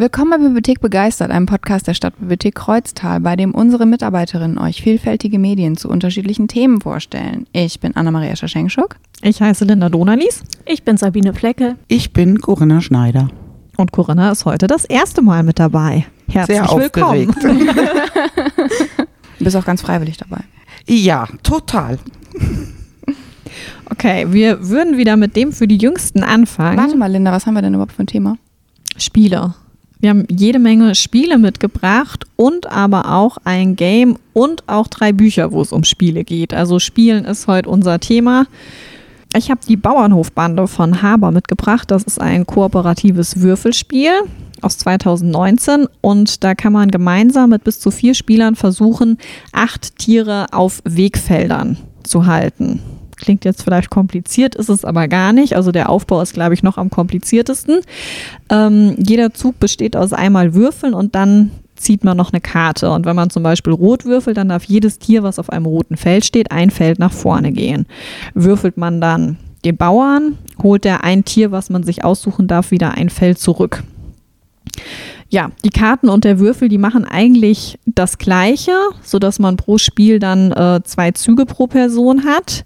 Willkommen bei Bibliothek Begeistert, einem Podcast der Stadtbibliothek Kreuztal, bei dem unsere Mitarbeiterinnen euch vielfältige Medien zu unterschiedlichen Themen vorstellen. Ich bin Anna-Maria Schaschenkschuk. Ich heiße Linda Donalis. Ich bin Sabine Flecke. Ich bin Corinna Schneider. Und Corinna ist heute das erste Mal mit dabei. Herzlich Sehr willkommen. Du bist auch ganz freiwillig dabei. Ja, total. Okay, wir würden wieder mit dem für die Jüngsten anfangen. Warte mal, Linda, was haben wir denn überhaupt für ein Thema? Spiele. Wir haben jede Menge Spiele mitgebracht und aber auch ein Game und auch drei Bücher, wo es um Spiele geht. Also Spielen ist heute unser Thema. Ich habe die Bauernhofbande von Haber mitgebracht. Das ist ein kooperatives Würfelspiel aus 2019 und da kann man gemeinsam mit bis zu vier Spielern versuchen, acht Tiere auf Wegfeldern zu halten. Klingt jetzt vielleicht kompliziert, ist es aber gar nicht. Also der Aufbau ist, glaube ich, noch am kompliziertesten. Ähm, jeder Zug besteht aus einmal Würfeln und dann zieht man noch eine Karte. Und wenn man zum Beispiel rot würfelt, dann darf jedes Tier, was auf einem roten Feld steht, ein Feld nach vorne gehen. Würfelt man dann den Bauern, holt er ein Tier, was man sich aussuchen darf, wieder ein Feld zurück. Ja, die Karten und der Würfel, die machen eigentlich das Gleiche, sodass man pro Spiel dann äh, zwei Züge pro Person hat.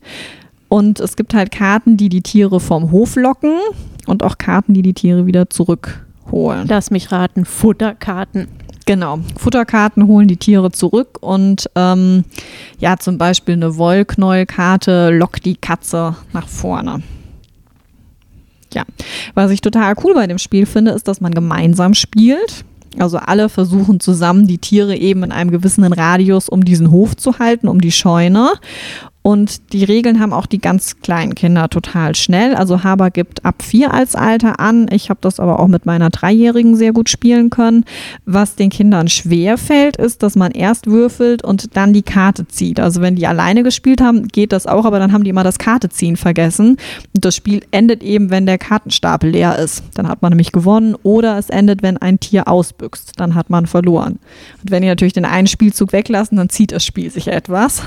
Und es gibt halt Karten, die die Tiere vom Hof locken und auch Karten, die die Tiere wieder zurückholen. Lass mich raten, Futterkarten. Genau, Futterkarten holen die Tiere zurück und ähm, ja, zum Beispiel eine Wollknäuelkarte lockt die Katze nach vorne. Ja, was ich total cool bei dem Spiel finde, ist, dass man gemeinsam spielt. Also alle versuchen zusammen, die Tiere eben in einem gewissen Radius um diesen Hof zu halten, um die Scheune. Und die Regeln haben auch die ganz kleinen Kinder total schnell. Also Haber gibt ab vier als Alter an. Ich habe das aber auch mit meiner Dreijährigen sehr gut spielen können. Was den Kindern schwer fällt, ist, dass man erst würfelt und dann die Karte zieht. Also wenn die alleine gespielt haben, geht das auch, aber dann haben die immer das Karteziehen vergessen. Und das Spiel endet eben, wenn der Kartenstapel leer ist. Dann hat man nämlich gewonnen. Oder es endet, wenn ein Tier ausbüchst. Dann hat man verloren. Und wenn die natürlich den einen Spielzug weglassen, dann zieht das Spiel sich etwas.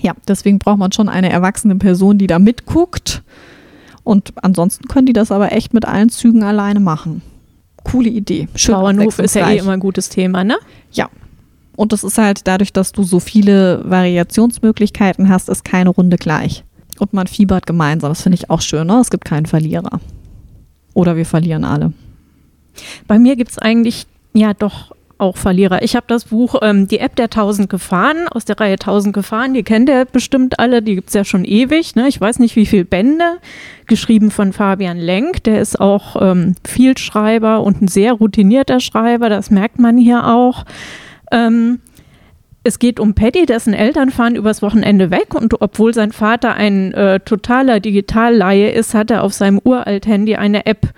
Ja, deswegen braucht man schon eine erwachsene Person, die da mitguckt. Und ansonsten können die das aber echt mit allen Zügen alleine machen. Coole Idee. Schön Bauernhof ist ja eh immer ein gutes Thema, ne? Ja. Und das ist halt dadurch, dass du so viele Variationsmöglichkeiten hast, ist keine Runde gleich. Und man fiebert gemeinsam. Das finde ich auch schön, ne? Es gibt keinen Verlierer. Oder wir verlieren alle. Bei mir gibt es eigentlich ja doch auch Verlierer. Ich habe das Buch ähm, Die App der tausend Gefahren aus der Reihe Tausend Gefahren. Die kennt ihr bestimmt alle, die gibt es ja schon ewig. Ne? Ich weiß nicht, wie viele Bände. Geschrieben von Fabian Lenk. Der ist auch ähm, Vielschreiber und ein sehr routinierter Schreiber. Das merkt man hier auch. Ähm, es geht um Paddy, dessen Eltern fahren übers Wochenende weg und obwohl sein Vater ein äh, totaler Digitalleihe ist, hat er auf seinem uralt Handy eine App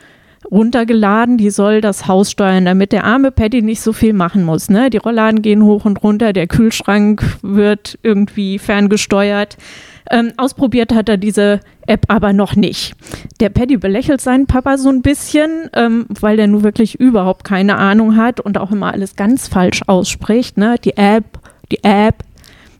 runtergeladen, die soll das Haus steuern, damit der arme Paddy nicht so viel machen muss. Ne? Die Rollladen gehen hoch und runter, der Kühlschrank wird irgendwie ferngesteuert. Ähm, ausprobiert hat er diese App aber noch nicht. Der Paddy belächelt seinen Papa so ein bisschen, ähm, weil der nun wirklich überhaupt keine Ahnung hat und auch immer alles ganz falsch ausspricht. Ne? Die App, die App,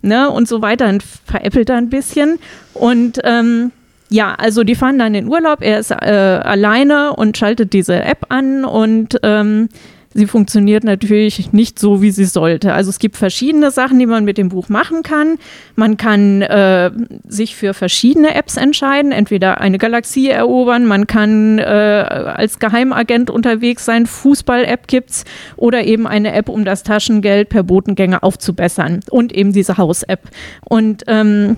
ne? und so weiter und veräppelt er ein bisschen. Und ähm, ja, also die fahren dann in Urlaub, er ist äh, alleine und schaltet diese App an und ähm, sie funktioniert natürlich nicht so, wie sie sollte. Also es gibt verschiedene Sachen, die man mit dem Buch machen kann. Man kann äh, sich für verschiedene Apps entscheiden, entweder eine Galaxie erobern, man kann äh, als Geheimagent unterwegs sein, Fußball-App gibt's oder eben eine App, um das Taschengeld per Botengänge aufzubessern und eben diese Haus-App. Und ähm,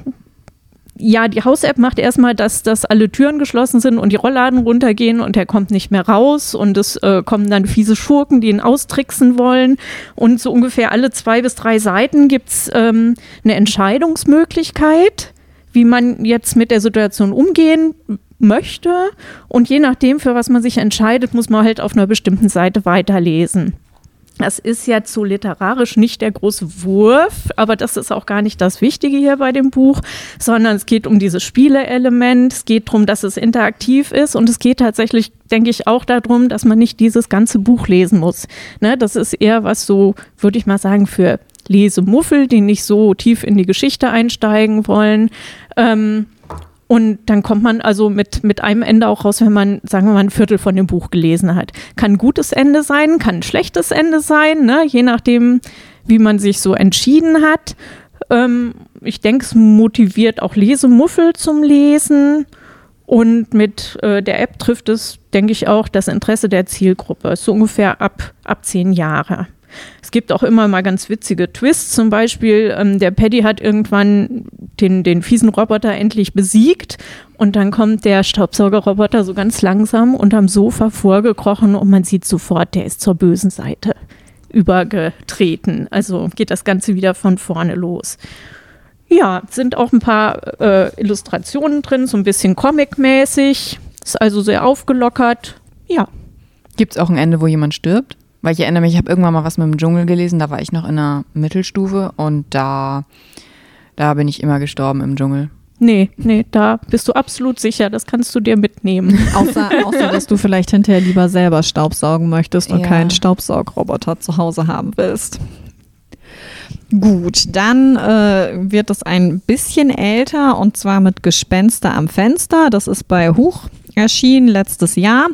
ja, die Haus-App macht erstmal, dass, dass alle Türen geschlossen sind und die Rollladen runtergehen und er kommt nicht mehr raus und es äh, kommen dann fiese Schurken, die ihn austricksen wollen. Und so ungefähr alle zwei bis drei Seiten gibt es ähm, eine Entscheidungsmöglichkeit, wie man jetzt mit der Situation umgehen möchte. Und je nachdem, für was man sich entscheidet, muss man halt auf einer bestimmten Seite weiterlesen. Das ist jetzt so literarisch nicht der große Wurf, aber das ist auch gar nicht das Wichtige hier bei dem Buch, sondern es geht um dieses Spieleelement, es geht darum, dass es interaktiv ist und es geht tatsächlich, denke ich, auch darum, dass man nicht dieses ganze Buch lesen muss. Ne, das ist eher was so, würde ich mal sagen, für Lesemuffel, die nicht so tief in die Geschichte einsteigen wollen. Ähm, Und dann kommt man also mit, mit einem Ende auch raus, wenn man, sagen wir mal, ein Viertel von dem Buch gelesen hat. Kann ein gutes Ende sein, kann ein schlechtes Ende sein, ne? je nachdem, wie man sich so entschieden hat. Ähm, ich denke, es motiviert auch Lesemuffel zum Lesen. Und mit äh, der App trifft es, denke ich, auch das Interesse der Zielgruppe. So ungefähr ab, ab zehn Jahre. Es gibt auch immer mal ganz witzige Twists. Zum Beispiel, ähm, der Paddy hat irgendwann den, den fiesen Roboter endlich besiegt und dann kommt der Staubsaugerroboter so ganz langsam unterm Sofa vorgekrochen und man sieht sofort, der ist zur bösen Seite übergetreten. Also geht das Ganze wieder von vorne los. Ja, sind auch ein paar äh, Illustrationen drin, so ein bisschen comic-mäßig. Ist also sehr aufgelockert. Ja. Gibt es auch ein Ende, wo jemand stirbt? Weil ich erinnere mich, ich habe irgendwann mal was mit dem Dschungel gelesen, da war ich noch in der Mittelstufe und da, da bin ich immer gestorben im Dschungel. Nee, nee, da bist du absolut sicher, das kannst du dir mitnehmen. Außer, außer dass du vielleicht hinterher lieber selber Staubsaugen möchtest und Ja. keinen Staubsaugroboter zu Hause haben willst. Gut, dann äh, wird es ein bisschen älter und zwar mit Gespenster am Fenster. Das ist bei Huch erschienen letztes Jahr.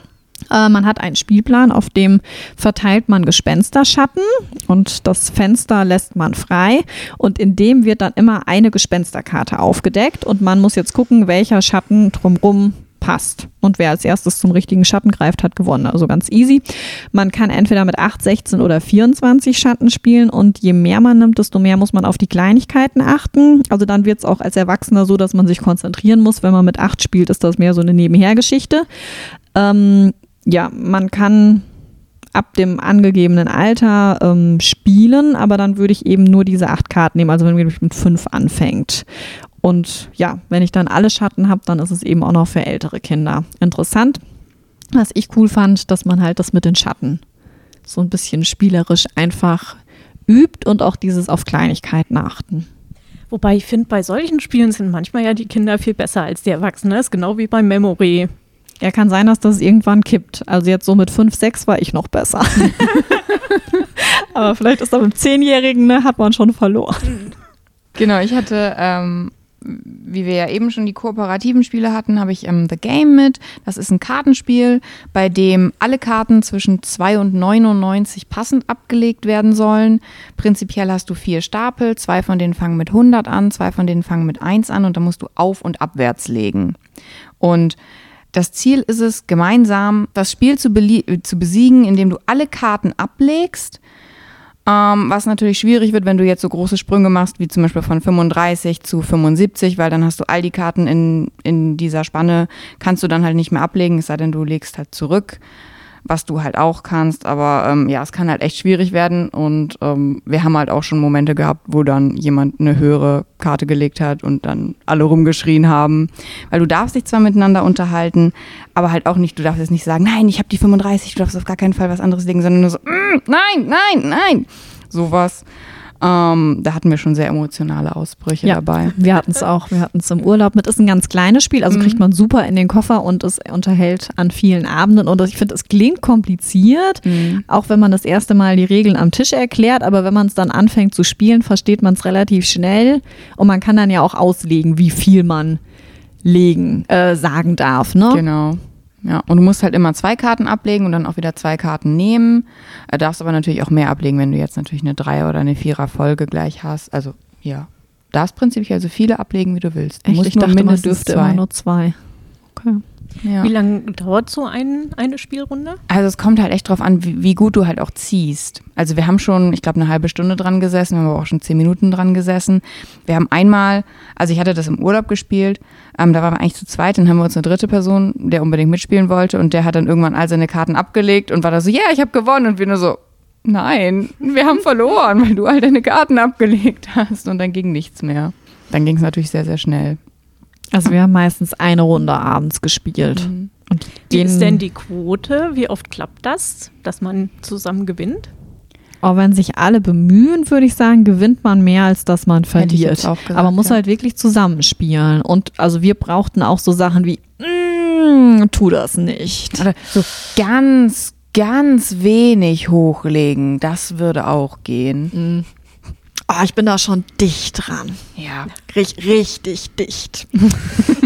Äh, man hat einen Spielplan, auf dem verteilt man Gespensterschatten und das Fenster lässt man frei und in dem wird dann immer eine Gespensterkarte aufgedeckt und man muss jetzt gucken, welcher Schatten drumrum passt. Und wer als erstes zum richtigen Schatten greift, hat gewonnen. Also ganz easy. Man kann entweder mit 8, 16 oder 24 Schatten spielen und je mehr man nimmt, desto mehr muss man auf die Kleinigkeiten achten. Also dann wird es auch als Erwachsener so, dass man sich konzentrieren muss. Wenn man mit 8 spielt, ist das mehr so eine Nebenhergeschichte. Ähm, ja, man kann ab dem angegebenen Alter ähm, spielen, aber dann würde ich eben nur diese acht Karten nehmen, also wenn man mit fünf anfängt. Und ja, wenn ich dann alle Schatten habe, dann ist es eben auch noch für ältere Kinder interessant. Was ich cool fand, dass man halt das mit den Schatten so ein bisschen spielerisch einfach übt und auch dieses auf Kleinigkeiten achten. Wobei ich finde, bei solchen Spielen sind manchmal ja die Kinder viel besser als die Erwachsenen. Das ist genau wie beim Memory. Ja, kann sein, dass das irgendwann kippt. Also jetzt so mit 5, 6 war ich noch besser. Aber vielleicht ist da mit dem Zehnjährigen, ne, hat man schon verloren. Genau, ich hatte, ähm, wie wir ja eben schon die kooperativen Spiele hatten, habe ich ähm, The Game mit. Das ist ein Kartenspiel, bei dem alle Karten zwischen 2 und 99 passend abgelegt werden sollen. Prinzipiell hast du vier Stapel, zwei von denen fangen mit 100 an, zwei von denen fangen mit 1 an und dann musst du auf- und abwärts legen. Und das Ziel ist es, gemeinsam das Spiel zu, belie- zu besiegen, indem du alle Karten ablegst. Ähm, was natürlich schwierig wird, wenn du jetzt so große Sprünge machst, wie zum Beispiel von 35 zu 75, weil dann hast du all die Karten in, in dieser Spanne, kannst du dann halt nicht mehr ablegen, es sei denn, du legst halt zurück, was du halt auch kannst. Aber ähm, ja, es kann halt echt schwierig werden und ähm, wir haben halt auch schon Momente gehabt, wo dann jemand eine höhere Karte gelegt hat und dann alle rumgeschrien haben. Weil du darfst dich zwar miteinander unterhalten, aber halt auch nicht, du darfst jetzt nicht sagen, nein, ich habe die 35, du darfst auf gar keinen Fall was anderes legen, sondern nur so, "Mm, nein, nein, nein. Sowas. Ähm, da hatten wir schon sehr emotionale Ausbrüche Ja. dabei. Wir hatten es auch, wir hatten es im Urlaub mit. Ist ein ganz kleines Spiel, also Mhm. kriegt man super in den Koffer und es unterhält an vielen Abenden. Und ich finde, es klingt kompliziert, Mhm. auch wenn man das erste Mal die Regeln am Tisch erklärt. Aber wenn man es dann anfängt zu spielen, versteht man es relativ schnell. Und man kann dann ja auch auslegen, wie viel man legen, äh, sagen darf. Ne? Genau. Ja, und du musst halt immer zwei Karten ablegen und dann auch wieder zwei Karten nehmen. Äh, darfst aber natürlich auch mehr ablegen, wenn du jetzt natürlich eine Dreier- oder eine Vierer-Folge gleich hast. Also, ja. Darfst prinzipiell so viele ablegen, wie du willst. Du Echt, ich dachte, man dürfte zwei. immer nur zwei. Okay. Ja. Wie lange dauert so ein, eine Spielrunde? Also es kommt halt echt drauf an, wie, wie gut du halt auch ziehst. Also wir haben schon, ich glaube, eine halbe Stunde dran gesessen, wir haben aber auch schon zehn Minuten dran gesessen. Wir haben einmal, also ich hatte das im Urlaub gespielt, ähm, da waren wir eigentlich zu zweit, dann haben wir uns eine dritte Person, der unbedingt mitspielen wollte und der hat dann irgendwann all seine Karten abgelegt und war da so, ja, ich habe gewonnen und wir nur so, nein, wir haben verloren, weil du all deine Karten abgelegt hast und dann ging nichts mehr. Dann ging es natürlich sehr, sehr schnell. Also wir haben meistens eine Runde abends gespielt. Mhm. Und Wie ist denn die Quote? Wie oft klappt das, dass man zusammen gewinnt? Aber wenn sich alle bemühen, würde ich sagen, gewinnt man mehr, als dass man verliert. gesagt, Aber man muss ja. halt wirklich zusammenspielen. Und also wir brauchten auch so Sachen wie, mm, tu das nicht. Oder so ganz, ganz wenig hochlegen, das würde auch gehen. Mm. Oh, ich bin da schon dicht dran. Ja. Rich, richtig dicht.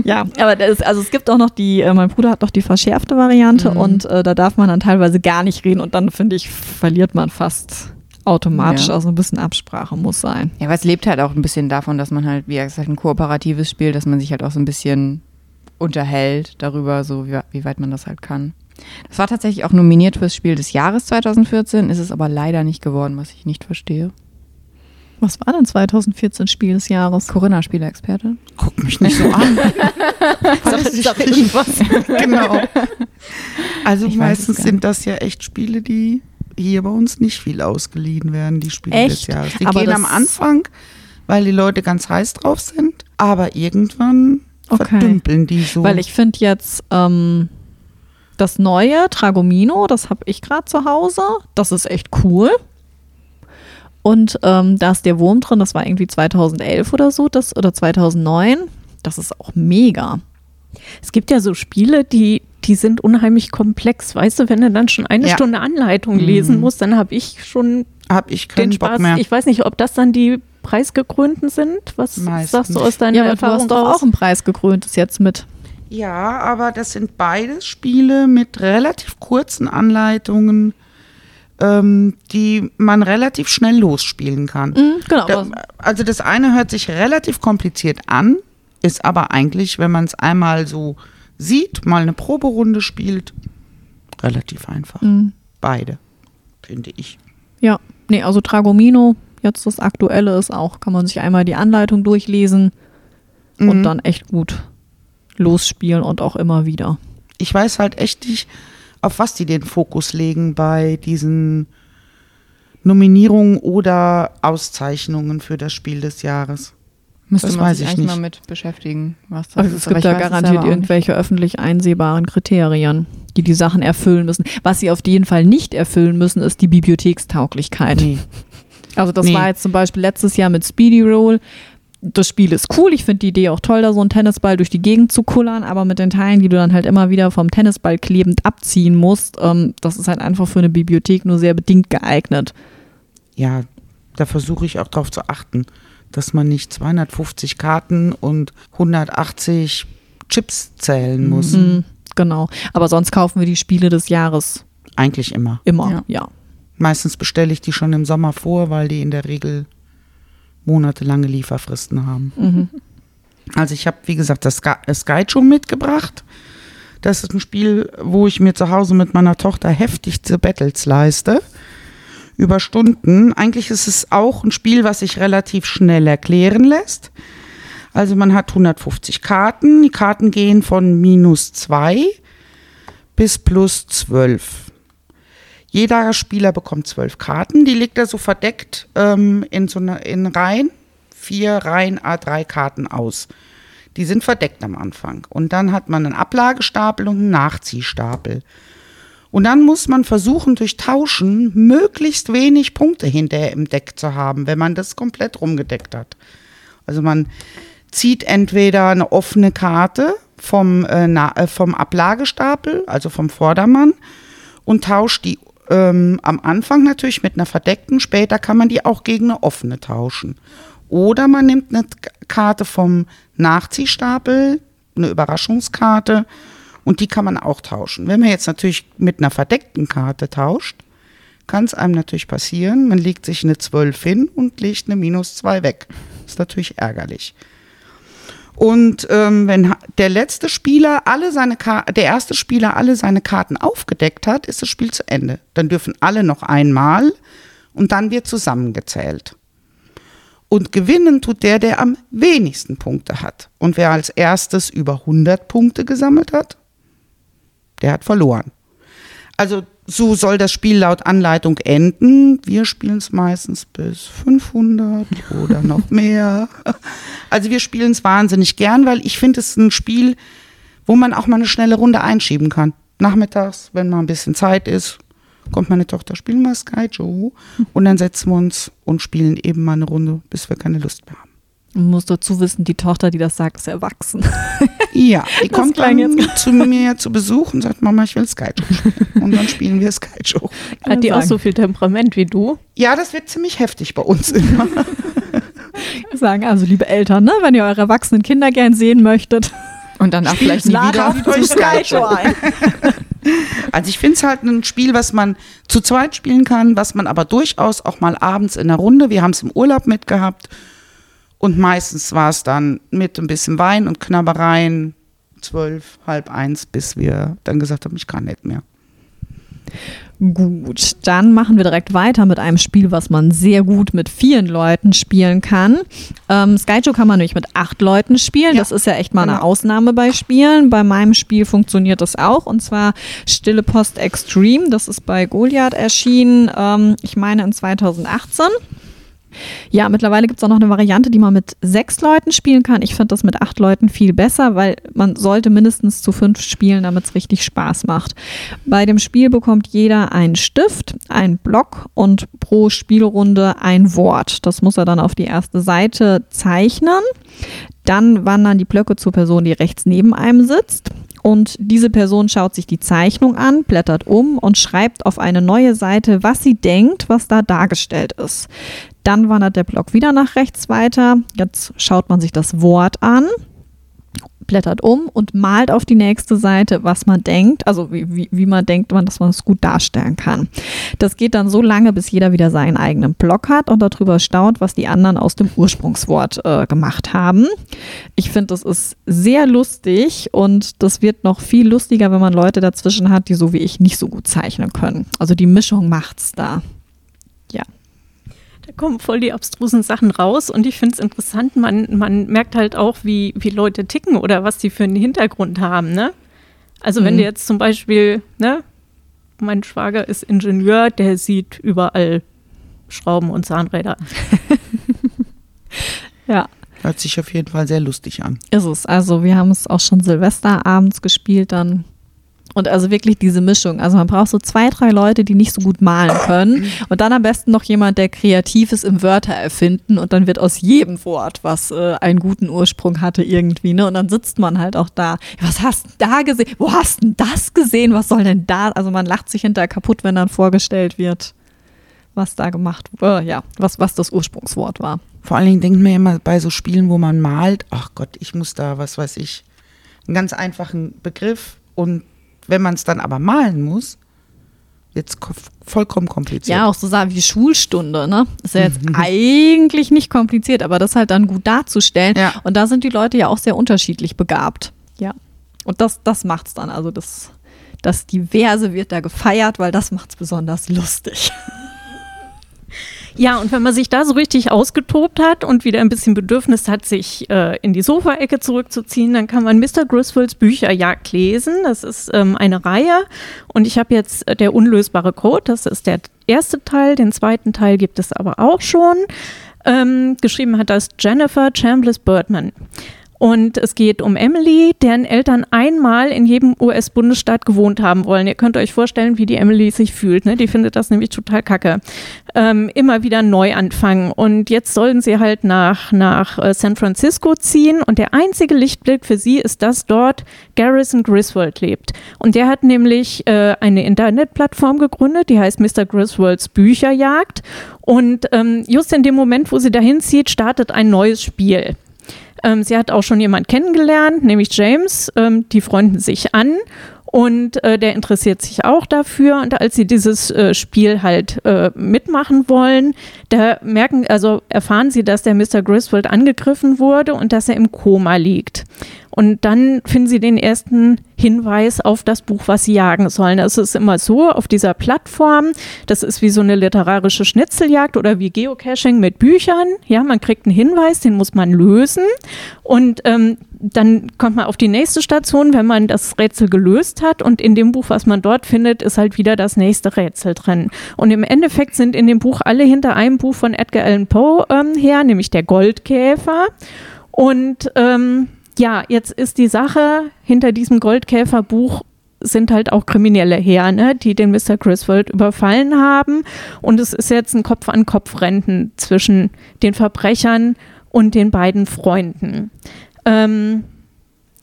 Ja, aber das, also es gibt auch noch die, äh, mein Bruder hat noch die verschärfte Variante Mhm. und äh, da darf man dann teilweise gar nicht reden und dann finde ich, verliert man fast automatisch. Ja. Also ein bisschen Absprache muss sein. Ja, aber es lebt halt auch ein bisschen davon, dass man halt, wie gesagt, ein kooperatives Spiel, dass man sich halt auch so ein bisschen unterhält darüber, so wie, wie weit man das halt kann. Das war tatsächlich auch nominiert fürs Spiel des Jahres 2014, ist es aber leider nicht geworden, was ich nicht verstehe. Was war denn 2014 Spiel des Jahres? Corinna, Spieleexperte. Guck mich nicht so an. Sag irgendwas. genau. Also Ich meistens sind das ja echt Spiele, die hier bei uns nicht viel ausgeliehen werden, die Spiele des Echt? Jahres. Die Aber gehen am Anfang, weil die Leute ganz heiß drauf sind, aber irgendwann Okay. verdümpeln die so. Weil ich finde jetzt ähm, das neue Tragomino, das habe ich gerade zu Hause. Das ist echt cool. Und ähm, da ist der Wurm drin, das war irgendwie 2011 oder so, das, oder 2009. Das ist auch mega. Es gibt ja so Spiele, die, die sind unheimlich komplex. Weißt du, wenn du dann schon eine Ja. Stunde Anleitung lesen musst, dann habe ich schon habe ich keinen den Bock Spaß. mehr. Ich weiß nicht, ob das dann die preisgekrönten sind. Was Meistens. sagst du aus deiner Ja, aber du Erfahrung hast doch auch ein preisgekröntes jetzt mit. Ja, aber das sind beides Spiele mit relativ kurzen Anleitungen, ähm, die man relativ schnell losspielen kann. genau. Da, also das eine hört sich relativ kompliziert an, ist aber eigentlich, wenn man es einmal so sieht, mal eine Proberunde spielt, relativ einfach. Mhm. Beide, finde ich. Ja, nee, also Tragomino, jetzt das aktuelle ist auch, kann man sich einmal die Anleitung durchlesen und Mhm. dann echt gut losspielen und auch immer wieder. Ich weiß halt echt nicht, auf was die den Fokus legen bei diesen Nominierungen oder Auszeichnungen für das Spiel des Jahres. Müsste Das man sich ich eigentlich nicht. mal mit beschäftigen. Was das Also ist, es gibt da garantiert irgendwelche öffentlich einsehbaren Kriterien, die die Sachen erfüllen müssen. Was sie auf jeden Fall nicht erfüllen müssen, ist die Bibliothekstauglichkeit. Nee. Also das Nee. war jetzt zum Beispiel letztes Jahr mit Speedy Roll. Das Spiel ist cool. Ich finde die Idee auch toll, da so einen Tennisball durch die Gegend zu kullern, aber mit den Teilen, die du dann halt immer wieder vom Tennisball klebend abziehen musst, ähm, das ist halt einfach für eine Bibliothek nur sehr bedingt geeignet. Ja, da versuche ich auch darauf zu achten, dass man nicht 250 Karten und 180 Chips zählen muss. Mhm, genau. Aber sonst kaufen wir die Spiele des Jahres Eigentlich immer. immer. Ja. ja. Meistens bestelle ich die schon im Sommer vor, weil die in der Regel monatelange Lieferfristen haben. Mhm. Also ich habe, wie gesagt, das Sky- äh, mitgebracht. Das ist ein Spiel, wo ich mir zu Hause mit meiner Tochter heftigste Battles leiste. Über Stunden. Eigentlich ist es auch ein Spiel, was sich relativ schnell erklären lässt. Also man hat 150 Karten. Die Karten gehen von minus 2 bis plus 12. Jeder Spieler bekommt zwölf Karten. Die legt er so verdeckt ähm, in so eine, in Reihen, vier Reihen A3 Karten aus. Die sind verdeckt am Anfang. Und dann hat man einen Ablagestapel und einen Nachziehstapel. Und dann muss man versuchen, durch Tauschen möglichst wenig Punkte hinterher im Deck zu haben, wenn man das komplett rumgedeckt hat. Also man zieht entweder eine offene Karte vom, äh, äh, vom Ablagestapel, also vom Vordermann, und tauscht die ähm, am Anfang natürlich mit einer verdeckten, später kann man die auch gegen eine offene tauschen. Oder man nimmt eine Karte vom Nachziehstapel, eine Überraschungskarte, und die kann man auch tauschen. Wenn man jetzt natürlich mit einer verdeckten Karte tauscht, kann es einem natürlich passieren, man legt sich eine 12 hin und legt eine minus 2 weg. ist natürlich ärgerlich. Und ähm, wenn der letzte Spieler alle seine Ka der erste Spieler alle seine Karten aufgedeckt hat, ist das Spiel zu Ende. Dann dürfen alle noch einmal und dann wird zusammengezählt. Und gewinnen tut der, der am wenigsten Punkte hat. Und wer als erstes über 100 Punkte gesammelt hat, der hat verloren. Also so soll das Spiel laut Anleitung enden. Wir spielen es meistens bis 500 oder noch mehr. Also wir spielen es wahnsinnig gern, weil ich finde es ein Spiel, wo man auch mal eine schnelle Runde einschieben kann. Nachmittags, wenn mal ein bisschen Zeit ist, kommt meine Tochter, spielen wir Sky Joe. Und dann setzen wir uns und spielen eben mal eine Runde, bis wir keine Lust mehr haben. Man muss dazu wissen, die Tochter, die das sagt, ist erwachsen. Ja, die Das kommt dann zu mir zu Besuch und sagt, Mama, ich will Sky Joe spielen. Und dann spielen wir Sky Joe. Hat die auch sagen. so viel Temperament wie du? Ja, das wird ziemlich heftig bei uns immer. sagen also, liebe Eltern, ne, wenn ihr eure erwachsenen Kinder gern sehen möchtet, Und danach vielleicht nie wieder. Euch Skyjo ein. Also ich finde es halt ein Spiel, was man zu zweit spielen kann, was man aber durchaus auch mal abends in der Runde, wir haben es im Urlaub mitgehabt und meistens war es dann mit ein bisschen Wein und Knabbereien zwölf, halb eins, bis wir dann gesagt haben, ich kann nicht mehr. Gut, dann machen wir direkt weiter mit einem Spiel, was man sehr gut mit vielen Leuten spielen kann. Ähm, Skyjo kann man nämlich mit acht Leuten spielen. Ja, das ist ja echt mal eine genau. Ausnahme bei Spielen. Bei meinem Spiel funktioniert das auch und zwar Stille Post Extreme. Das ist bei Goliath erschienen, ähm, ich meine in 2018. Ja, mittlerweile gibt es auch noch eine Variante, die man mit sechs Leuten spielen kann. Ich finde das mit acht Leuten viel besser, weil man sollte mindestens zu fünf spielen, damit es richtig Spaß macht. Bei dem Spiel bekommt jeder einen Stift, einen Block und pro Spielrunde ein Wort. Das muss er dann auf die erste Seite zeichnen. Dann wandern die Blöcke zur Person, die rechts neben einem sitzt. Und diese Person schaut sich die Zeichnung an, blättert um und schreibt auf eine neue Seite, was sie denkt, was da dargestellt ist. Dann wandert der Block wieder nach rechts weiter. Jetzt schaut man sich das Wort an, blättert um und malt auf die nächste Seite, was man denkt, also wie, wie, wie man denkt, dass man es gut darstellen kann. Das geht dann so lange, bis jeder wieder seinen eigenen Block hat und darüber staunt, was die anderen aus dem Ursprungswort äh, gemacht haben. Ich finde, das ist sehr lustig und das wird noch viel lustiger, wenn man Leute dazwischen hat, die so wie ich nicht so gut zeichnen können. Also die Mischung macht's da. Da kommen voll die abstrusen Sachen raus und ich finde es interessant, man, man merkt halt auch, wie, wie Leute ticken oder was die für einen Hintergrund haben, ne? Also wenn Mhm. du jetzt zum Beispiel, ne, mein Schwager ist Ingenieur, der sieht überall Schrauben und Zahnräder. Ja. Hört sich auf jeden Fall sehr lustig an. Ist es. Also wir haben es auch schon Silvesterabends gespielt dann. Und also wirklich diese Mischung. Also man braucht so zwei, drei Leute, die nicht so gut malen können. Und dann am besten noch jemand, der kreativ ist im Wörter erfinden. Und dann wird aus jedem Wort, was äh, einen guten Ursprung hatte, irgendwie. Ne? Und dann sitzt man halt auch da. Was hast du da gesehen? Wo hast du das gesehen? Was soll denn da? Also man lacht sich hinterher kaputt, wenn dann vorgestellt wird, was da gemacht wurde. Äh, ja, was, was das Ursprungswort war. Vor allen Dingen denkt man immer bei so Spielen, wo man malt, ach Gott, ich muss da, was weiß ich, einen ganz einfachen Begriff und wenn man es dann aber malen muss, wird es vollkommen kompliziert. Ja, auch so Sachen wie Schulstunde, ne? Ist ja jetzt eigentlich nicht kompliziert, aber das halt dann gut darzustellen. Ja. Und da sind die Leute ja auch sehr unterschiedlich begabt. Ja. Und das, das macht's dann. Also das, das Diverse wird da gefeiert, weil das macht's besonders lustig. Ja, und wenn man sich da so richtig ausgetobt hat und wieder ein bisschen Bedürfnis hat, sich äh, in die Sofaecke zurückzuziehen, dann kann man Mr. Griswolds Bücherjagd lesen. Das ist ähm, eine Reihe. Und ich habe jetzt äh, der unlösbare Code, das ist der erste Teil. Den zweiten Teil gibt es aber auch schon. Ähm, geschrieben hat das Jennifer Chambliss Birdman. Und es geht um Emily, deren Eltern einmal in jedem US-Bundesstaat gewohnt haben wollen. Ihr könnt euch vorstellen, wie die Emily sich fühlt. Ne? Die findet das nämlich total kacke. Ähm, immer wieder neu anfangen. Und jetzt sollen sie halt nach, nach äh, San Francisco ziehen. Und der einzige Lichtblick für sie ist, dass dort Garrison Griswold lebt. Und der hat nämlich äh, eine Internetplattform gegründet, die heißt Mr. Griswolds Bücherjagd. Und ähm, just in dem Moment, wo sie dahin zieht, startet ein neues Spiel. Ähm, sie hat auch schon jemanden kennengelernt, nämlich James. Ähm, die freunden sich an und äh, der interessiert sich auch dafür. Und als sie dieses äh, Spiel halt äh, mitmachen wollen, da merken, also erfahren sie, dass der Mr. Griswold angegriffen wurde und dass er im Koma liegt. Und dann finden sie den ersten Hinweis auf das Buch, was sie jagen sollen. Es ist immer so auf dieser Plattform, das ist wie so eine literarische Schnitzeljagd oder wie Geocaching mit Büchern. Ja, man kriegt einen Hinweis, den muss man lösen. Und ähm, dann kommt man auf die nächste Station, wenn man das Rätsel gelöst hat. Und in dem Buch, was man dort findet, ist halt wieder das nächste Rätsel drin. Und im Endeffekt sind in dem Buch alle hinter einem Buch von Edgar Allan Poe ähm, her, nämlich der Goldkäfer. Und ähm, ja, jetzt ist die Sache, hinter diesem Goldkäferbuch sind halt auch Kriminelle her, ne, die den Mr. Griswold überfallen haben. Und es ist jetzt ein Kopf-an-Kopf-Rennen zwischen den Verbrechern und den beiden Freunden. Ähm,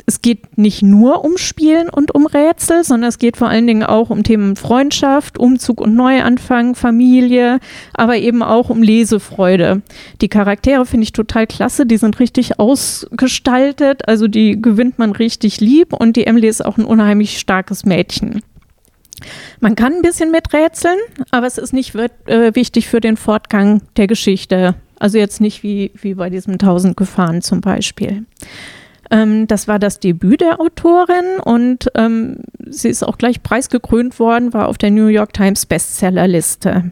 es geht nicht nur um Spielen und um Rätsel, sondern es geht vor allen Dingen auch um Themen Freundschaft, Umzug und Neuanfang, Familie, aber eben auch um Lesefreude. Die Charaktere finde ich total klasse, die sind richtig ausgestaltet, also die gewinnt man richtig lieb und die Emily ist auch ein unheimlich starkes Mädchen. Man kann ein bisschen miträtseln, aber es ist nicht äh, wichtig für den Fortgang der Geschichte. Also jetzt nicht wie, wie bei diesem Tausend Gefahren zum Beispiel. Ähm, das war das Debüt der Autorin und ähm, sie ist auch gleich preisgekrönt worden, war auf der New York Times Bestsellerliste.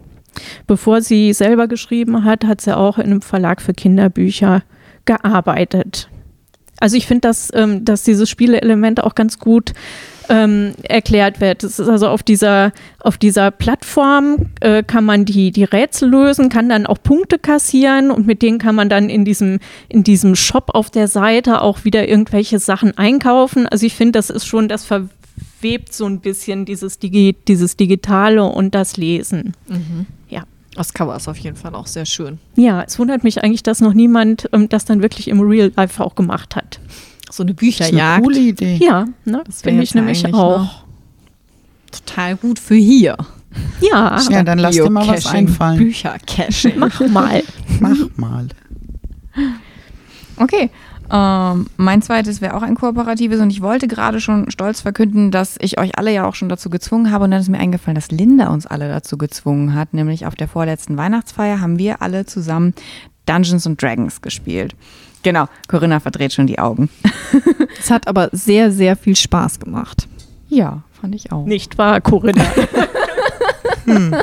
Bevor sie selber geschrieben hat, hat sie auch in einem Verlag für Kinderbücher gearbeitet. Also ich finde, dass, ähm, dass dieses Spieleelement auch ganz gut ähm, erklärt wird. Es ist also auf dieser, auf dieser Plattform äh, kann man die, die Rätsel lösen, kann dann auch Punkte kassieren und mit denen kann man dann in diesem, in diesem Shop auf der Seite auch wieder irgendwelche Sachen einkaufen. Also ich finde, das ist schon, das verwebt so ein bisschen dieses, Digi dieses Digitale und das Lesen. Mhm. Ja. Das Cover ist auf jeden Fall auch sehr schön. Ja, es wundert mich eigentlich, dass noch niemand ähm, das dann wirklich im Real Life auch gemacht hat so eine Bücherjagd. Das ist eine coole Idee. Ja, ne? das finde ich nämlich auch. Total gut für hier. Ja, ja dann lass dir mal was einfallen. Büchercaching. Mach mal. Mach mal. Okay. Ähm, mein zweites wäre auch ein kooperatives und ich wollte gerade schon stolz verkünden, dass ich euch alle ja auch schon dazu gezwungen habe und dann ist mir eingefallen, dass Linda uns alle dazu gezwungen hat, nämlich auf der vorletzten Weihnachtsfeier haben wir alle zusammen Dungeons and Dragons gespielt. Genau, Corinna verdreht schon die Augen. Es hat aber sehr, sehr viel Spaß gemacht. Ja, fand ich auch. Nicht wahr, Corinna? hm.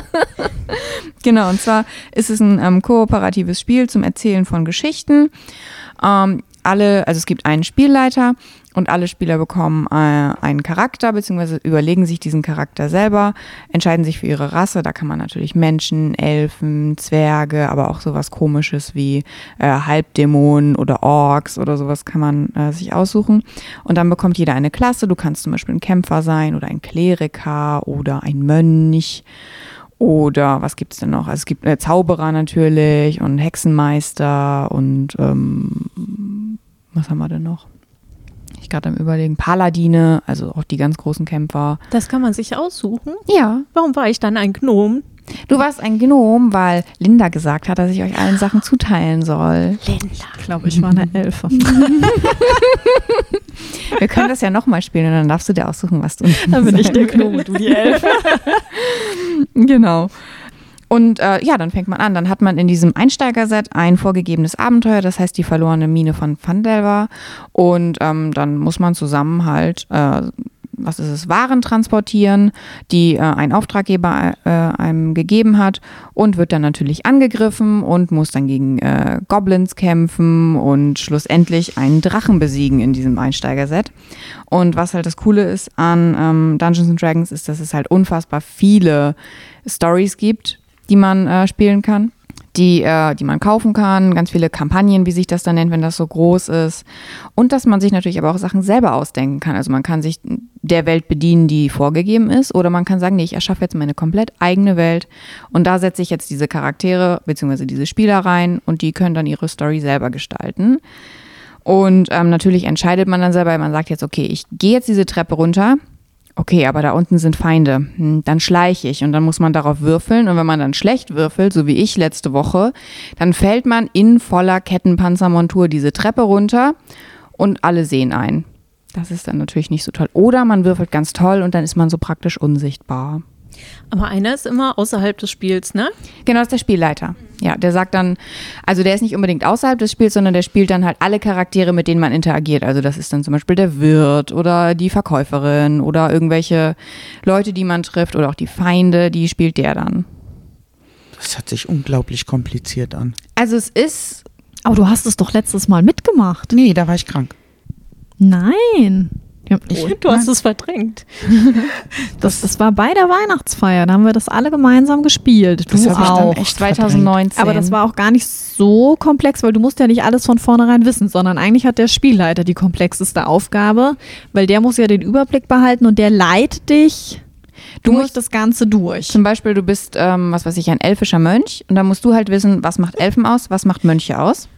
Genau, und zwar ist es ein ähm, kooperatives Spiel zum Erzählen von Geschichten. Ähm, alle, also es gibt einen Spielleiter und alle Spieler bekommen äh, einen Charakter, beziehungsweise überlegen sich diesen Charakter selber, entscheiden sich für ihre Rasse. Da kann man natürlich Menschen, Elfen, Zwerge, aber auch sowas komisches wie äh, Halbdämonen oder Orks oder sowas kann man äh, sich aussuchen. Und dann bekommt jeder eine Klasse. Du kannst zum Beispiel ein Kämpfer sein oder ein Kleriker oder ein Mönch. Oder was gibt es denn noch? Also es gibt äh, Zauberer natürlich und Hexenmeister und ähm, was haben wir denn noch? Ich gerade am überlegen. Paladine, also auch die ganz großen Kämpfer. Das kann man sich aussuchen. Ja. Warum war ich dann ein Gnom? Du warst ein Gnom, weil Linda gesagt hat, dass ich euch allen Sachen zuteilen soll. Linda. Ich glaube, ich war eine Elfe. Wir können das ja nochmal spielen und dann darfst du dir aussuchen, was du Dann bin ich der Gnome und du die Elfe. genau. Und äh, ja, dann fängt man an. Dann hat man in diesem Einsteigerset ein vorgegebenes Abenteuer, das heißt die verlorene Mine von Fandelver. Und ähm, dann muss man zusammen halt äh, was ist es, Waren transportieren, die äh, ein Auftraggeber äh, einem gegeben hat und wird dann natürlich angegriffen und muss dann gegen äh, Goblins kämpfen und schlussendlich einen Drachen besiegen in diesem Einsteigerset. Und was halt das Coole ist an ähm, Dungeons and Dragons ist, dass es halt unfassbar viele Stories gibt, die man äh, spielen kann die, äh, die man kaufen kann, ganz viele Kampagnen, wie sich das dann nennt, wenn das so groß ist. Und dass man sich natürlich aber auch Sachen selber ausdenken kann. Also man kann sich der Welt bedienen, die vorgegeben ist, oder man kann sagen, nee, ich erschaffe jetzt meine komplett eigene Welt und da setze ich jetzt diese Charaktere bzw. diese Spieler rein und die können dann ihre Story selber gestalten. Und ähm, natürlich entscheidet man dann selber, man sagt jetzt, okay, ich gehe jetzt diese Treppe runter okay, aber da unten sind Feinde, hm, dann schleiche ich und dann muss man darauf würfeln und wenn man dann schlecht würfelt, so wie ich letzte Woche, dann fällt man in voller Kettenpanzermontur diese Treppe runter und alle sehen ein. Das ist dann natürlich nicht so toll. Oder man würfelt ganz toll und dann ist man so praktisch unsichtbar. Aber einer ist immer außerhalb des Spiels, ne? Genau, das ist der Spielleiter. Ja, der sagt dann, also der ist nicht unbedingt außerhalb des Spiels, sondern der spielt dann halt alle Charaktere, mit denen man interagiert. Also das ist dann zum Beispiel der Wirt oder die Verkäuferin oder irgendwelche Leute, die man trifft oder auch die Feinde, die spielt der dann. Das hat sich unglaublich kompliziert an. Also es ist. Aber du hast es doch letztes Mal mitgemacht. Nee, da war ich krank. Nein. Ja, ich, du hast es verdrängt. Das, das war bei der Weihnachtsfeier, da haben wir das alle gemeinsam gespielt. Du das auch. echt 2019. Aber das war auch gar nicht so komplex, weil du musst ja nicht alles von vornherein wissen, sondern eigentlich hat der Spielleiter die komplexeste Aufgabe, weil der muss ja den Überblick behalten und der leitet dich Du durch das Ganze durch. Zum Beispiel, du bist, ähm, was weiß ich, ein elfischer Mönch und dann musst du halt wissen, was macht Elfen aus, was macht Mönche aus.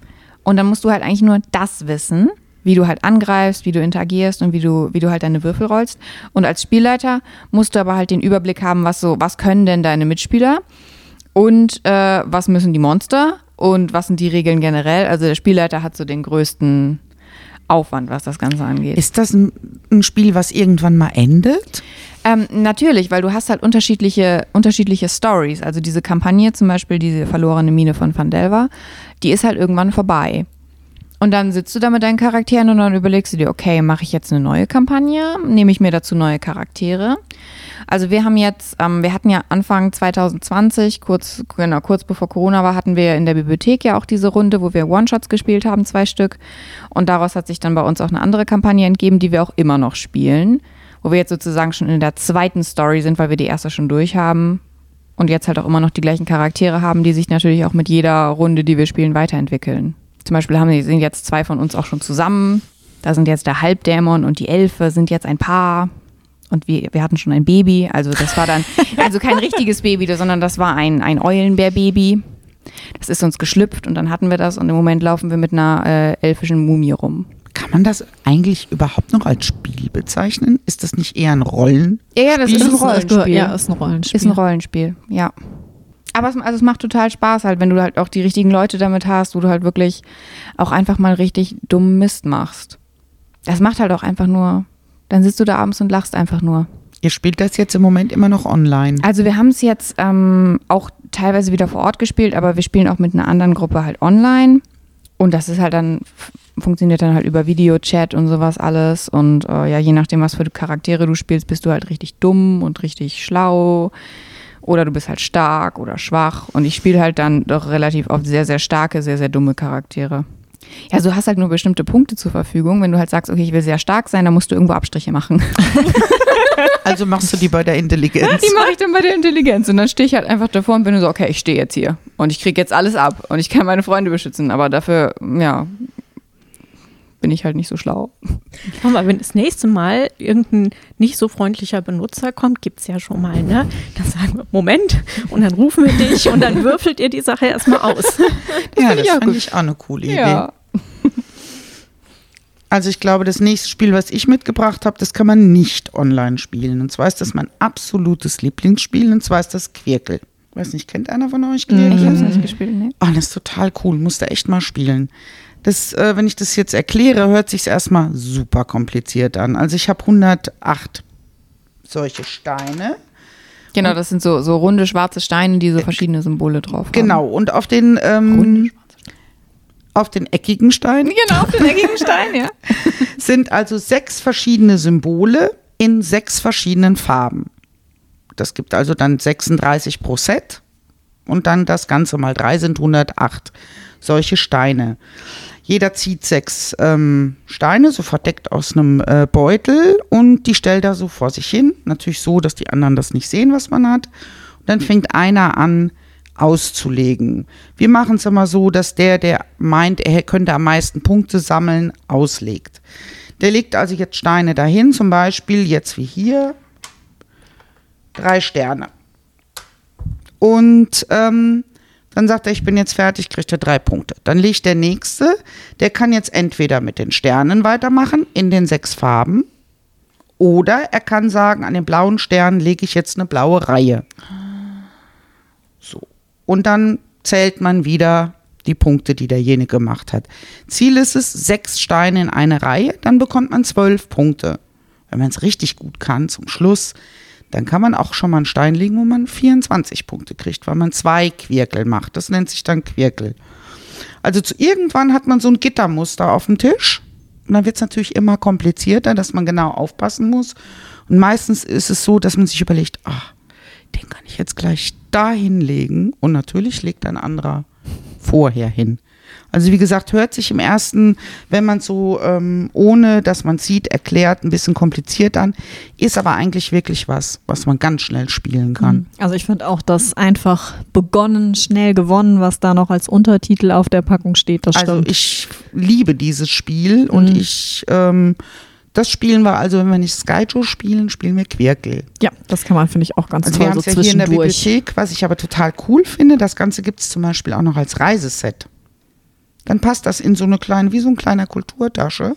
Und dann musst du halt eigentlich nur das wissen wie du halt angreifst, wie du interagierst und wie du, wie du halt deine Würfel rollst. Und als Spielleiter musst du aber halt den Überblick haben, was so, was können denn deine Mitspieler und äh, was müssen die Monster und was sind die Regeln generell. Also der Spielleiter hat so den größten Aufwand, was das Ganze angeht. Ist das ein, ein Spiel, was irgendwann mal endet? Ähm, natürlich, weil du hast halt unterschiedliche, unterschiedliche Stories. Also diese Kampagne, zum Beispiel diese verlorene Mine von Van Delver, die ist halt irgendwann vorbei. Und dann sitzt du da mit deinen Charakteren und dann überlegst du dir, okay, mache ich jetzt eine neue Kampagne? Nehme ich mir dazu neue Charaktere? Also wir haben jetzt, ähm, wir hatten ja Anfang 2020, kurz, genau, kurz bevor Corona war, hatten wir in der Bibliothek ja auch diese Runde, wo wir One-Shots gespielt haben, zwei Stück. Und daraus hat sich dann bei uns auch eine andere Kampagne entgeben, die wir auch immer noch spielen. Wo wir jetzt sozusagen schon in der zweiten Story sind, weil wir die erste schon durch haben. Und jetzt halt auch immer noch die gleichen Charaktere haben, die sich natürlich auch mit jeder Runde, die wir spielen, weiterentwickeln. Zum Beispiel haben, sind jetzt zwei von uns auch schon zusammen. Da sind jetzt der Halbdämon und die Elfe sind jetzt ein Paar und wir, wir hatten schon ein Baby. Also das war dann, also kein richtiges Baby, sondern das war ein, ein Eulenbär-Baby. Das ist uns geschlüpft und dann hatten wir das und im Moment laufen wir mit einer äh, elfischen Mumie rum. Kann man das eigentlich überhaupt noch als Spiel bezeichnen? Ist das nicht eher ein Rollen? Ja, ja, das Spiel? ist ein Ist ein- Rollenspiel. Ja, ist ein Rollenspiel. Ist ein Rollenspiel, ja. Aber es, also es macht total Spaß halt, wenn du halt auch die richtigen Leute damit hast, wo du halt wirklich auch einfach mal richtig dummen Mist machst. Das macht halt auch einfach nur, dann sitzt du da abends und lachst einfach nur. Ihr spielt das jetzt im Moment immer noch online. Also wir haben es jetzt ähm, auch teilweise wieder vor Ort gespielt, aber wir spielen auch mit einer anderen Gruppe halt online. Und das ist halt dann, funktioniert dann halt über Videochat und sowas alles. Und äh, ja, je nachdem, was für Charaktere du spielst, bist du halt richtig dumm und richtig schlau. Oder du bist halt stark oder schwach. Und ich spiele halt dann doch relativ oft sehr, sehr starke, sehr, sehr dumme Charaktere. Ja, du hast halt nur bestimmte Punkte zur Verfügung. Wenn du halt sagst, okay, ich will sehr stark sein, dann musst du irgendwo Abstriche machen. Also machst du die bei der Intelligenz. Die mache ich dann bei der Intelligenz. Und dann stehe ich halt einfach davor und bin so, okay, ich stehe jetzt hier. Und ich kriege jetzt alles ab. Und ich kann meine Freunde beschützen. Aber dafür, ja, bin ich halt nicht so schlau. Aber wenn das nächste Mal irgendein nicht so freundlicher Benutzer kommt, gibt es ja schon mal, ne? Dann sagen wir, Moment, und dann rufen wir dich und dann würfelt ihr die Sache erstmal aus. ja, find das ich auch fand ich auch eine coole Idee. Also ich glaube, das nächste Spiel, was ich mitgebracht habe, das kann man nicht online spielen. Und zwar ist das mein absolutes Lieblingsspiel. Und zwar ist das Quirkel. Weiß nicht, kennt einer von euch Quirkel? Ich habe es nicht gespielt, ne? Oh, das ist total cool. Musste echt mal spielen. Das, äh, wenn ich das jetzt erkläre, hört sich erstmal super kompliziert an. Also ich habe 108 solche Steine. Genau, das sind so, so runde schwarze Steine, die so verschiedene Symbole drauf haben. Genau. Und auf den, ähm, auf den eckigen Steinen Genau, auf den eckigen Stein, ja. sind also sechs verschiedene Symbole in sechs verschiedenen Farben. Das gibt also dann 36 pro Set und dann das Ganze mal drei sind 108 solche Steine. Jeder zieht sechs ähm, Steine, so verdeckt aus einem äh, Beutel und die stellt er so vor sich hin. Natürlich so, dass die anderen das nicht sehen, was man hat. Und dann fängt einer an auszulegen. Wir machen es immer so, dass der, der meint, er könnte am meisten Punkte sammeln, auslegt. Der legt also jetzt Steine dahin, zum Beispiel jetzt wie hier drei Sterne. Und ähm, dann sagt er, ich bin jetzt fertig, kriegt er drei Punkte. Dann legt der nächste, der kann jetzt entweder mit den Sternen weitermachen in den sechs Farben oder er kann sagen, an den blauen Sternen lege ich jetzt eine blaue Reihe. So. Und dann zählt man wieder die Punkte, die derjenige gemacht hat. Ziel ist es, sechs Steine in eine Reihe, dann bekommt man zwölf Punkte. Wenn man es richtig gut kann, zum Schluss, dann kann man auch schon mal einen Stein legen, wo man 24 Punkte kriegt, weil man zwei Quirkel macht. Das nennt sich dann Quirkel. Also zu irgendwann hat man so ein Gittermuster auf dem Tisch. Und dann wird es natürlich immer komplizierter, dass man genau aufpassen muss. Und meistens ist es so, dass man sich überlegt, ach, den kann ich jetzt gleich da hinlegen. Und natürlich legt ein anderer vorher hin. Also wie gesagt, hört sich im ersten, wenn man so ähm, ohne, dass man sieht, erklärt, ein bisschen kompliziert an, ist aber eigentlich wirklich was, was man ganz schnell spielen kann. Also ich finde auch das einfach begonnen, schnell gewonnen, was da noch als Untertitel auf der Packung steht, das Also stimmt. ich liebe dieses Spiel und Mhm. ich, ähm, das spielen wir also, wenn wir nicht Skyjo spielen, spielen wir Quirkel. ja, das kann man, finde ich, auch ganz Also wir toll haben so ja hier in der. Bibliothek, was ich aber total cool finde, das Ganze gibt es zum Beispiel auch noch als Reiseset. Dann passt das in so eine kleine, wie so ein kleiner Kulturtasche.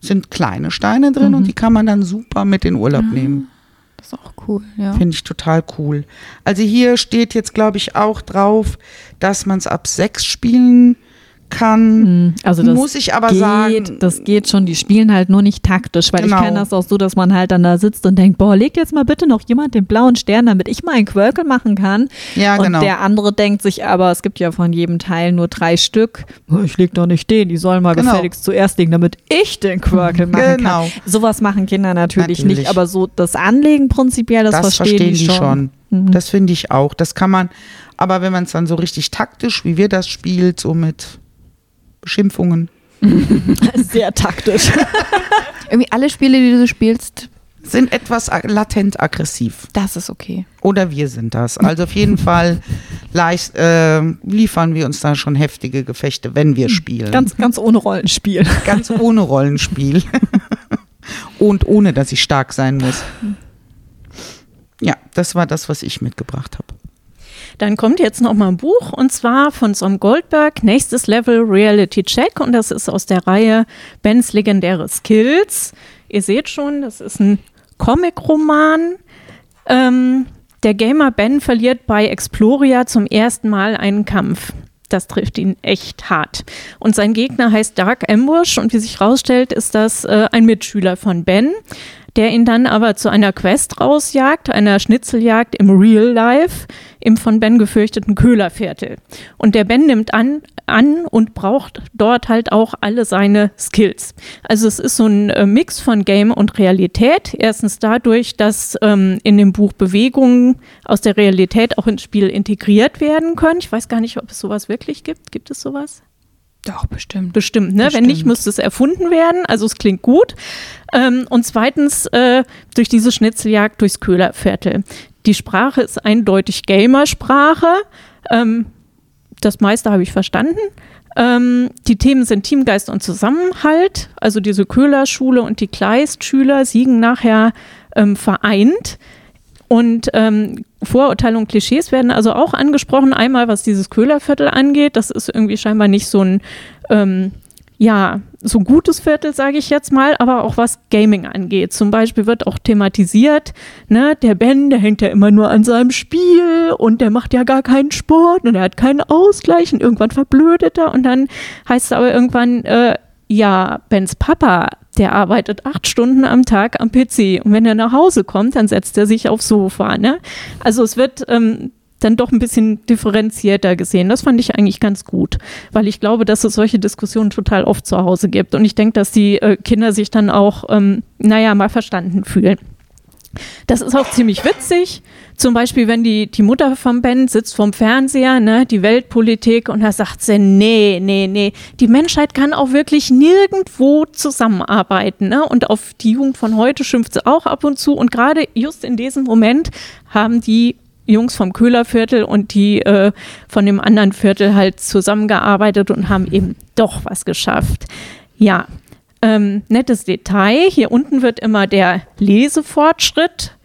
sind kleine Steine drin und die kann man dann super mit in Urlaub nehmen. Das ist auch cool, ja. Finde ich total cool. Also hier steht jetzt, glaube ich, auch drauf, dass man es ab sechs spielen kann. Also das Muss ich aber geht, sagen- das geht schon. Die spielen halt nur nicht taktisch, weil Genau. ich kenne das auch so, dass man halt dann da sitzt und denkt, boah, legt jetzt mal bitte noch jemand den blauen Stern, damit ich mal einen Quirkel machen kann. Ja, und genau. der andere denkt sich aber, es gibt ja von jedem Teil nur drei Stück. Oh, Ich leg doch nicht den, die sollen mal Genau. gefälligst zuerst legen, damit ich den Quirkel machen Genau. kann. Sowas machen Kinder natürlich, Natürlich. nicht, aber so das Anlegen prinzipiell, das, das verstehen, verstehen die schon. Mhm. Das finde ich auch. Das kann man, aber wenn man es dann so richtig taktisch, wie wir das spielt, so mit Beschimpfungen, Sehr taktisch. Irgendwie alle Spiele, die du spielst, sind etwas latent aggressiv. das ist okay. Oder wir sind das. Also auf jeden Fall leicht, äh, liefern wir uns da schon heftige Gefechte, wenn wir spielen. Ganz, ganz ohne Rollenspiel. Ganz ohne Rollenspiel. Und ohne, dass ich stark sein muss. Ja, das war das, was ich mitgebracht habe. Dann kommt jetzt noch mal ein Buch und zwar von Som Goldberg, nächstes Level Reality Check und das ist aus der Reihe Bens legendäre Skills. Ihr seht schon, das ist ein Comic-Roman. Ähm, der Gamer Ben verliert bei Exploria zum ersten Mal einen Kampf. Das trifft ihn echt hart. Und sein Gegner heißt Dark Ambush und wie sich herausstellt, ist das äh, ein Mitschüler von Ben, der ihn dann aber zu einer Quest rausjagt, einer Schnitzeljagd im Real Life, im von Ben gefürchteten Köhlerviertel. Und der Ben nimmt an, an und braucht dort halt auch alle seine Skills. Also es ist so ein äh, Mix von Game und Realität. Erstens dadurch, dass ähm, in dem Buch Bewegungen aus der Realität auch ins Spiel integriert werden können. Ich weiß gar nicht, ob es sowas wirklich gibt. Gibt es sowas? Doch, bestimmt. Bestimmt, ne? Wenn nicht, Bestimmt. müsste es erfunden werden. Also es klingt gut. Ähm, und zweitens äh, durch diese Schnitzeljagd durchs Köhlerviertel. Die Sprache ist eindeutig Gamersprache. Ähm, das meiste habe ich verstanden. Ähm, die Themen sind Teamgeist und Zusammenhalt. Also diese Köhlerschule und die Kleist-Schüler siegen nachher ähm, vereint. Und ähm, Vorurteile und Klischees werden also auch angesprochen. Einmal, was dieses Köhlerviertel angeht. Das ist irgendwie scheinbar nicht so ein, ähm, ja, so gutes Viertel, sage ich jetzt mal, aber auch was Gaming angeht. Zum Beispiel wird auch thematisiert, ne, der Ben, der hängt ja immer nur an seinem Spiel und der macht ja gar keinen Sport und er hat keinen Ausgleich und irgendwann verblödet er und dann heißt es aber irgendwann, äh, ja, Bens Papa, der arbeitet acht Stunden am Tag am PC und wenn er nach Hause kommt, dann setzt er sich aufs Sofa. Ne? Also es wird ähm, dann doch ein bisschen differenzierter gesehen. Das fand ich eigentlich ganz gut, weil ich glaube, dass es solche Diskussionen total oft zu Hause gibt und ich denke, dass die äh, Kinder sich dann auch, ähm, naja, mal verstanden fühlen. Das ist auch ziemlich witzig. Zum Beispiel, wenn die, die Mutter vom Ben sitzt vorm Fernseher, ne, die Weltpolitik, und da sagt sie, nee, nee, nee, die Menschheit kann auch wirklich nirgendwo zusammenarbeiten. Ne? Und auf die Jugend von heute schimpft sie auch ab und zu. Und gerade just in diesem Moment haben die Jungs vom Köhlerviertel und die äh, von dem anderen Viertel halt zusammengearbeitet und haben eben doch was geschafft. Ja, ähm, nettes Detail. Hier unten wird immer der Lesefortschritt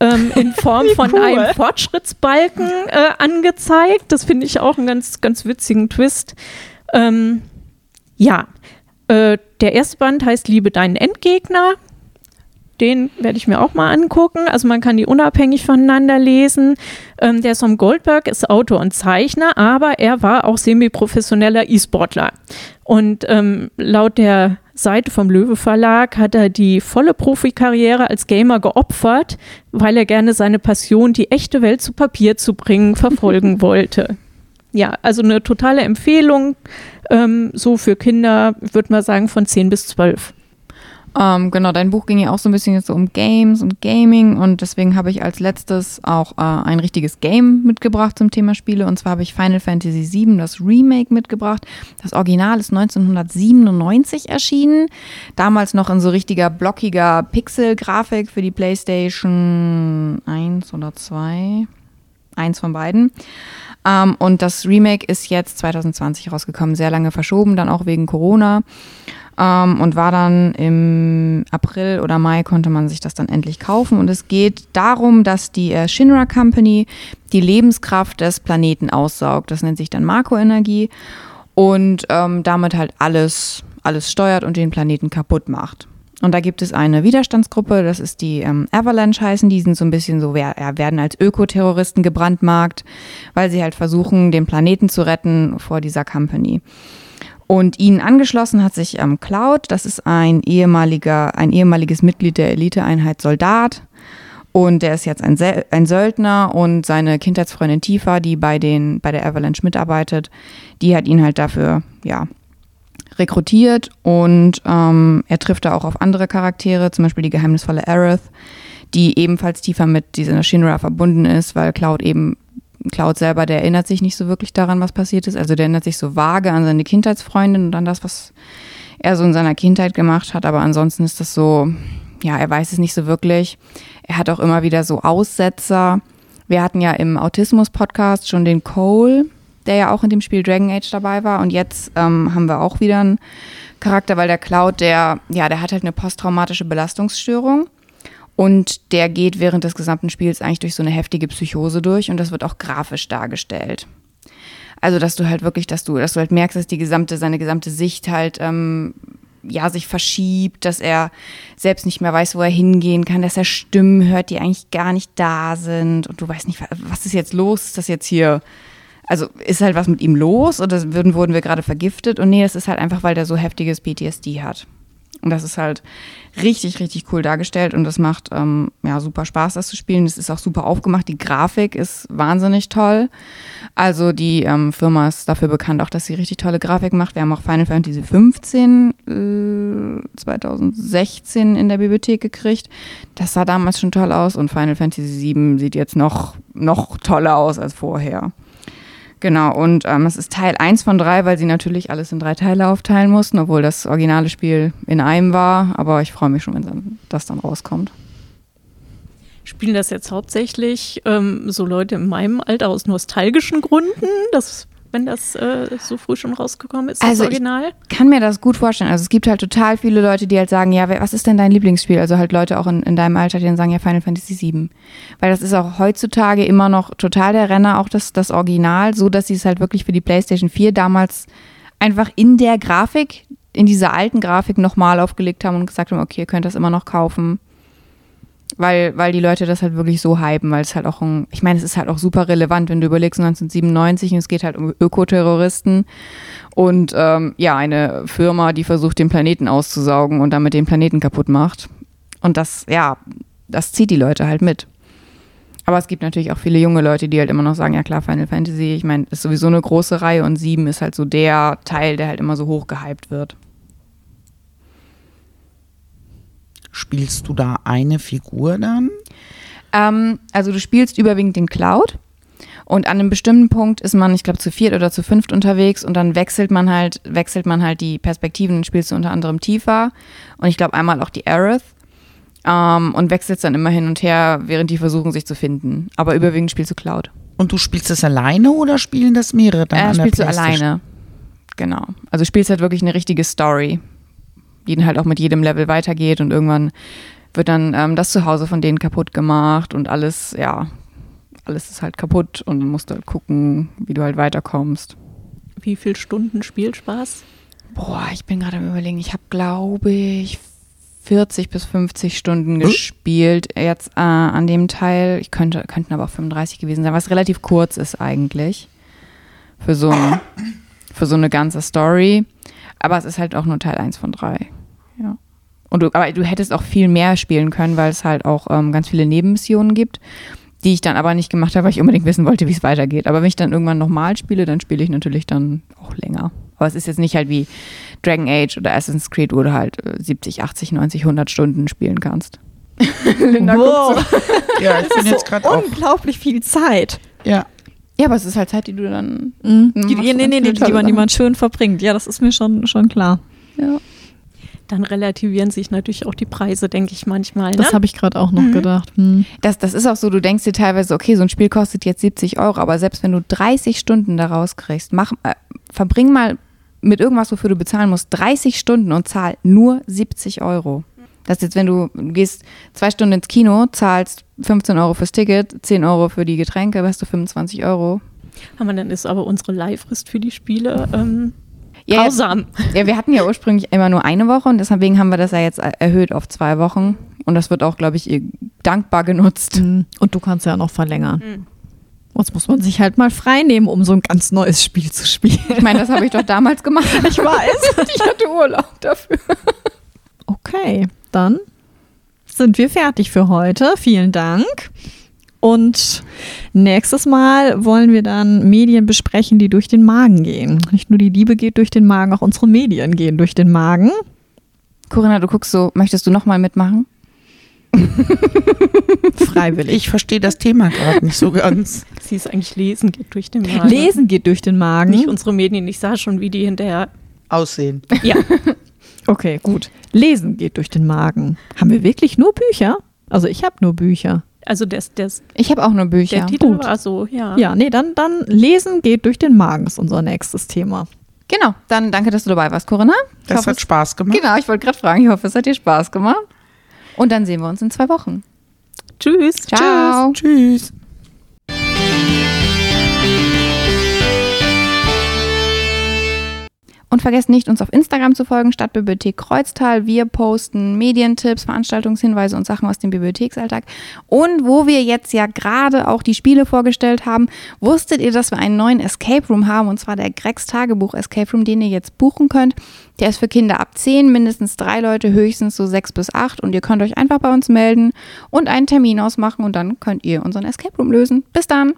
ähm, in Form von cool. einem Fortschrittsbalken äh, angezeigt. Das finde ich auch einen ganz, ganz witzigen Twist. Ähm, ja, äh, der erste Band heißt Liebe deinen Endgegner. Den werde ich mir auch mal angucken. Also man kann die unabhängig voneinander lesen. Ähm, der Som Goldberg ist Autor und Zeichner, aber er war auch semi-professioneller E-Sportler. Und ähm, laut der Seite vom Löwe Verlag hat er die volle Profikarriere als Gamer geopfert, weil er gerne seine Passion, die echte Welt zu Papier zu bringen, verfolgen wollte. Ja, also eine totale Empfehlung, ähm, so für Kinder, würde man sagen, von 10 bis 12. Ähm, genau, dein Buch ging ja auch so ein bisschen jetzt so um Games und Gaming und deswegen habe ich als letztes auch äh, ein richtiges Game mitgebracht zum Thema Spiele und zwar habe ich Final Fantasy VII, das Remake, mitgebracht. Das Original ist 1997 erschienen, damals noch in so richtiger blockiger Pixel-Grafik für die PlayStation 1 oder 2, eins von beiden. Ähm, und das Remake ist jetzt 2020 rausgekommen, sehr lange verschoben, dann auch wegen Corona. Ähm, und war dann im April oder Mai konnte man sich das dann endlich kaufen. Und es geht darum, dass die äh, Shinra Company die Lebenskraft des Planeten aussaugt. Das nennt sich dann Makroenergie. Und ähm, damit halt alles alles steuert und den Planeten kaputt macht. Und da gibt es eine Widerstandsgruppe, das ist die ähm, Avalanche heißen, die sind so ein bisschen so, ja, werden als Ökoterroristen gebrandmarkt, weil sie halt versuchen, den Planeten zu retten vor dieser Company. Und ihnen angeschlossen hat sich ähm, Cloud, das ist ein ehemaliger, ein ehemaliges Mitglied der Eliteeinheit Soldat. Und der ist jetzt ein, ein Söldner und seine Kindheitsfreundin Tifa, die bei, den, bei der Avalanche mitarbeitet, die hat ihn halt dafür, ja, rekrutiert und ähm, er trifft da auch auf andere Charaktere, zum Beispiel die geheimnisvolle Aerith, die ebenfalls tiefer mit dieser Shinra verbunden ist, weil Cloud eben, Cloud selber, der erinnert sich nicht so wirklich daran, was passiert ist. Also der erinnert sich so vage an seine Kindheitsfreundin und an das, was er so in seiner Kindheit gemacht hat, aber ansonsten ist das so, ja, er weiß es nicht so wirklich. Er hat auch immer wieder so Aussetzer. Wir hatten ja im Autismus-Podcast schon den Cole, der ja auch in dem Spiel Dragon Age dabei war. Und jetzt ähm, haben wir auch wieder einen Charakter, weil der Cloud, der, ja, der hat halt eine posttraumatische Belastungsstörung. Und der geht während des gesamten Spiels eigentlich durch so eine heftige Psychose durch und das wird auch grafisch dargestellt. Also, dass du halt wirklich, dass du, dass du halt merkst, dass die gesamte, seine gesamte Sicht halt ähm, ja, sich verschiebt, dass er selbst nicht mehr weiß, wo er hingehen kann, dass er Stimmen hört, die eigentlich gar nicht da sind und du weißt nicht, was ist jetzt los? Ist das jetzt hier also ist halt was mit ihm los oder würden, wurden wir gerade vergiftet? Und nee, das ist halt einfach, weil der so heftiges PTSD hat. Und das ist halt richtig, richtig cool dargestellt und das macht ähm, ja super Spaß, das zu spielen. Es ist auch super aufgemacht. Die Grafik ist wahnsinnig toll. Also die ähm, Firma ist dafür bekannt, auch dass sie richtig tolle Grafik macht. Wir haben auch Final Fantasy 15 äh, 2016 in der Bibliothek gekriegt. Das sah damals schon toll aus und Final Fantasy 7 sieht jetzt noch, noch toller aus als vorher. Genau, und ähm, es ist Teil 1 von 3, weil sie natürlich alles in drei Teile aufteilen mussten, obwohl das originale Spiel in einem war. Aber ich freue mich schon, wenn dann, das dann rauskommt. Spielen das jetzt hauptsächlich ähm, so Leute in meinem Alter aus nostalgischen Gründen? Das wenn das äh, so früh schon rausgekommen ist, also das Original? Ich kann mir das gut vorstellen. Also es gibt halt total viele Leute, die halt sagen, ja, was ist denn dein Lieblingsspiel? Also halt Leute auch in, in deinem Alter, die dann sagen, ja, Final Fantasy VII. Weil das ist auch heutzutage immer noch total der Renner, auch das, das Original, so dass sie es halt wirklich für die PlayStation 4 damals einfach in der Grafik, in dieser alten Grafik nochmal aufgelegt haben und gesagt haben, okay, ihr könnt das immer noch kaufen weil, weil die Leute das halt wirklich so hypen, weil es halt auch ein, ich meine, es ist halt auch super relevant, wenn du überlegst 1997 und es geht halt um Ökoterroristen und ähm, ja, eine Firma, die versucht, den Planeten auszusaugen und damit den Planeten kaputt macht. Und das, ja, das zieht die Leute halt mit. Aber es gibt natürlich auch viele junge Leute, die halt immer noch sagen, ja klar, Final Fantasy, ich meine, ist sowieso eine große Reihe und sieben ist halt so der Teil, der halt immer so hoch gehypt wird. Spielst du da eine Figur dann? Ähm, also du spielst überwiegend den Cloud. Und an einem bestimmten Punkt ist man, ich glaube, zu viert oder zu fünft unterwegs und dann wechselt man halt, wechselt man halt die Perspektiven und spielst du unter anderem tiefer. Und ich glaube einmal auch die Aerith. Ähm, und wechselst dann immer hin und her, während die versuchen, sich zu finden. Aber überwiegend spielst du Cloud. Und du spielst das alleine oder spielen das mehrere dann? Äh, an spielst du alleine. Genau. Also spielst halt wirklich eine richtige Story die dann halt auch mit jedem Level weitergeht und irgendwann wird dann ähm, das Zuhause von denen kaputt gemacht und alles, ja, alles ist halt kaputt und musst halt gucken, wie du halt weiterkommst. Wie viele Stunden Spielspaß? Boah, ich bin gerade am überlegen, ich habe glaube ich 40 bis 50 Stunden hm? gespielt jetzt äh, an dem Teil. Ich könnte, könnten aber auch 35 gewesen sein, was relativ kurz ist eigentlich für so, ein, für so eine ganze Story. Aber es ist halt auch nur Teil 1 von 3. Ja. Und du, aber du hättest auch viel mehr spielen können, weil es halt auch ähm, ganz viele Nebenmissionen gibt, die ich dann aber nicht gemacht habe, weil ich unbedingt wissen wollte, wie es weitergeht. Aber wenn ich dann irgendwann nochmal spiele, dann spiele ich natürlich dann auch länger. Aber es ist jetzt nicht halt wie Dragon Age oder Assassin's Creed, wo du halt 70, 80, 90, 100 Stunden spielen kannst. Linda wow. So. ja, ich bin jetzt gerade. Unglaublich viel Zeit. Ja. Ja, aber es ist halt Zeit, die du dann. Mhm. Die, nee, nee, nee, die, die, man, die man schön verbringt. Ja, das ist mir schon, schon klar. Ja. Dann relativieren sich natürlich auch die Preise, denke ich manchmal. Ne? Das habe ich gerade auch noch mhm. gedacht. Hm. Das, das ist auch so, du denkst dir teilweise, okay, so ein Spiel kostet jetzt 70 Euro, aber selbst wenn du 30 Stunden daraus kriegst, mach, äh, verbring mal mit irgendwas, wofür du bezahlen musst, 30 Stunden und zahl nur 70 Euro. Das ist jetzt, wenn du, du gehst zwei Stunden ins Kino, zahlst 15 Euro fürs Ticket, 10 Euro für die Getränke, hast du 25 Euro. Aber dann ist aber unsere Leihfrist für die Spiele. Ähm Ja, Grausam. Ja, wir hatten ja ursprünglich immer nur eine Woche und deswegen haben wir das ja jetzt erhöht auf zwei Wochen. Und das wird auch, glaube ich, ihr dankbar genutzt. Mhm. Und du kannst ja noch verlängern. Jetzt muss man sich halt mal frei nehmen, um so ein ganz neues Spiel zu spielen. Ich meine, das habe ich doch damals gemacht. Ich weiß. Ich hatte Urlaub dafür. Okay, dann sind wir fertig für heute. Vielen Dank. Und nächstes Mal wollen wir dann Medien besprechen, die durch den Magen gehen. Nicht nur die Liebe geht durch den Magen, auch unsere Medien gehen durch den Magen. Corinna, du guckst so, möchtest du nochmal mitmachen? Freiwillig. Ich verstehe das Thema gerade nicht so ganz. Sie ist eigentlich lesen, geht durch den Magen. Lesen geht durch den Magen. Nicht unsere Medien. Ich sah schon, wie die hinterher. Aussehen. Ja, Okay, gut. Lesen geht durch den Magen. Haben wir wirklich nur Bücher? Also ich habe nur Bücher. also das, das, Ich habe auch nur Bücher. der Titel gut. war so, ja. Ja, nee, dann, dann Lesen geht durch den Magen ist unser nächstes Thema. Genau, dann danke, dass du dabei warst, Corinna. Ich Das hoffe, hat Spaß gemacht. Genau, ich wollte gerade fragen, ich hoffe, es hat dir Spaß gemacht. Und dann sehen wir uns in zwei Wochen. Tschüss. Ciao. Tschüss. Und vergesst nicht, uns auf Instagram zu folgen, Stadtbibliothek Kreuztal. Wir posten Medientipps, Veranstaltungshinweise und Sachen aus dem Bibliotheksalltag. Und wo wir jetzt ja gerade auch die Spiele vorgestellt haben, wusstet ihr, dass wir einen neuen Escape Room haben, und zwar der Gregs Tagebuch Escape Room, den ihr jetzt buchen könnt. Der ist für Kinder ab 10, mindestens drei Leute, höchstens so sechs bis acht. Und ihr könnt euch einfach bei uns melden und einen Termin ausmachen und dann könnt ihr unseren Escape Room lösen. Bis dann!